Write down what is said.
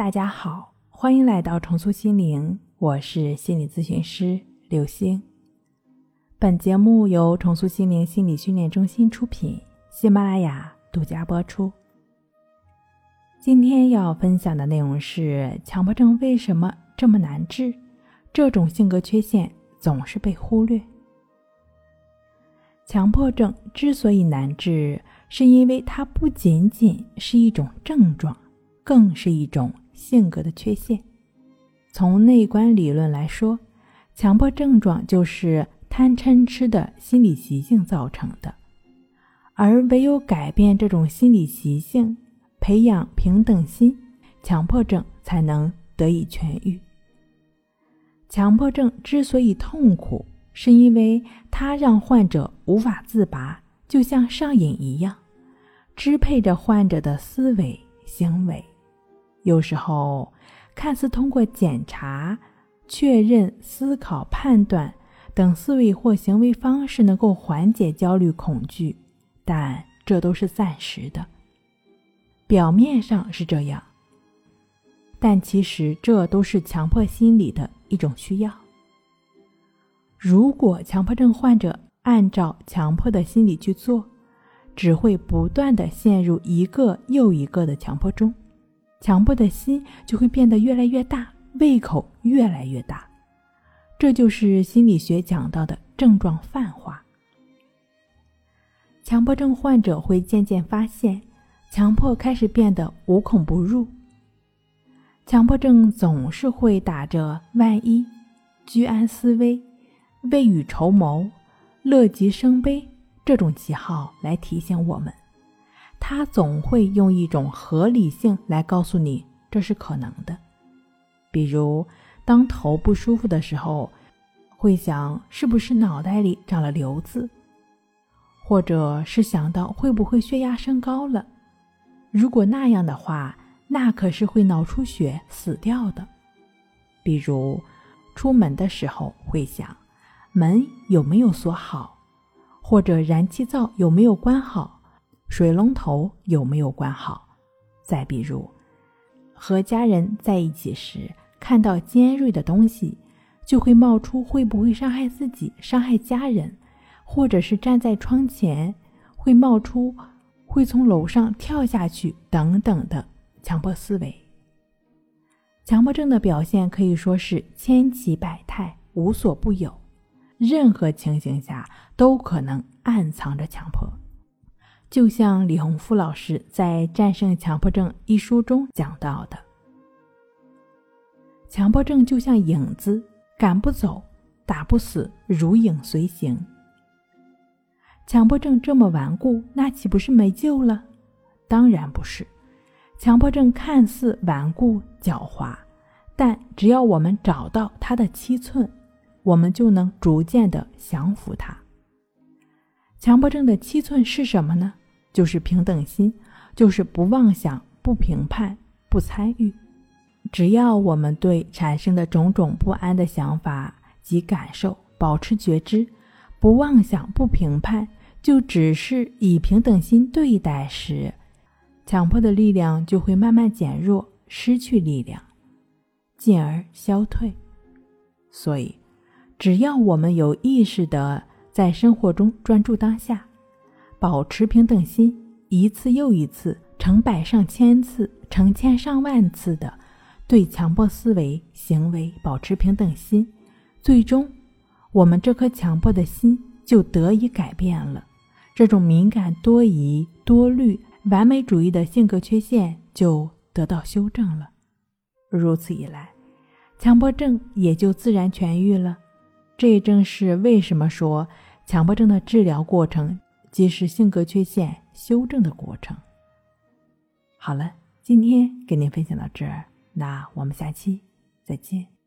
大家好，欢迎来到重塑心灵，我是心理咨询师刘星。本节目由重塑心灵心理训练中心出品，喜马拉雅独家播出。今天要分享的内容是：强迫症为什么这么难治？这种性格缺陷总是被忽略。强迫症之所以难治，是因为它不仅仅是一种症状，更是一种。性格的缺陷，从内观理论来说，强迫症状就是贪嗔痴的心理习性造成的，而唯有改变这种心理习性，培养平等心，强迫症才能得以痊愈。强迫症之所以痛苦，是因为它让患者无法自拔，就像上瘾一样，支配着患者的思维行为。有时候，看似通过检查、确认、思考、判断等思维或行为方式能够缓解焦虑恐惧，但这都是暂时的。表面上是这样，但其实这都是强迫心理的一种需要。如果强迫症患者按照强迫的心理去做，只会不断的陷入一个又一个的强迫中。强迫的心就会变得越来越大，胃口越来越大，这就是心理学讲到的症状泛化。强迫症患者会渐渐发现，强迫开始变得无孔不入。强迫症总是会打着“万一”、“居安思危”、“未雨绸缪”、“乐极生悲”这种旗号来提醒我们。他总会用一种合理性来告诉你这是可能的，比如当头不舒服的时候，会想是不是脑袋里长了瘤子，或者是想到会不会血压升高了，如果那样的话，那可是会脑出血死掉的。比如出门的时候会想门有没有锁好，或者燃气灶有没有关好。水龙头有没有关好？再比如，和家人在一起时，看到尖锐的东西，就会冒出会不会伤害自己、伤害家人，或者是站在窗前，会冒出会从楼上跳下去等等的强迫思维。强迫症的表现可以说是千奇百态、无所不有，任何情形下都可能暗藏着强迫。就像李洪福老师在《战胜强迫症》一书中讲到的，强迫症就像影子，赶不走，打不死，如影随形。强迫症这么顽固，那岂不是没救了？当然不是。强迫症看似顽固狡猾，但只要我们找到它的七寸，我们就能逐渐的降服它。强迫症的七寸是什么呢？就是平等心，就是不妄想、不评判、不参与。只要我们对产生的种种不安的想法及感受保持觉知，不妄想、不评判，就只是以平等心对待时，强迫的力量就会慢慢减弱，失去力量，进而消退。所以，只要我们有意识的在生活中专注当下。保持平等心，一次又一次，成百上千次，成千上万次的对强迫思维行为保持平等心，最终，我们这颗强迫的心就得以改变了。这种敏感、多疑、多虑、完美主义的性格缺陷就得到修正了。如此一来，强迫症也就自然痊愈了。这也正是为什么说强迫症的治疗过程。即是性格缺陷修正的过程。好了，今天给您分享到这儿，那我们下期再见。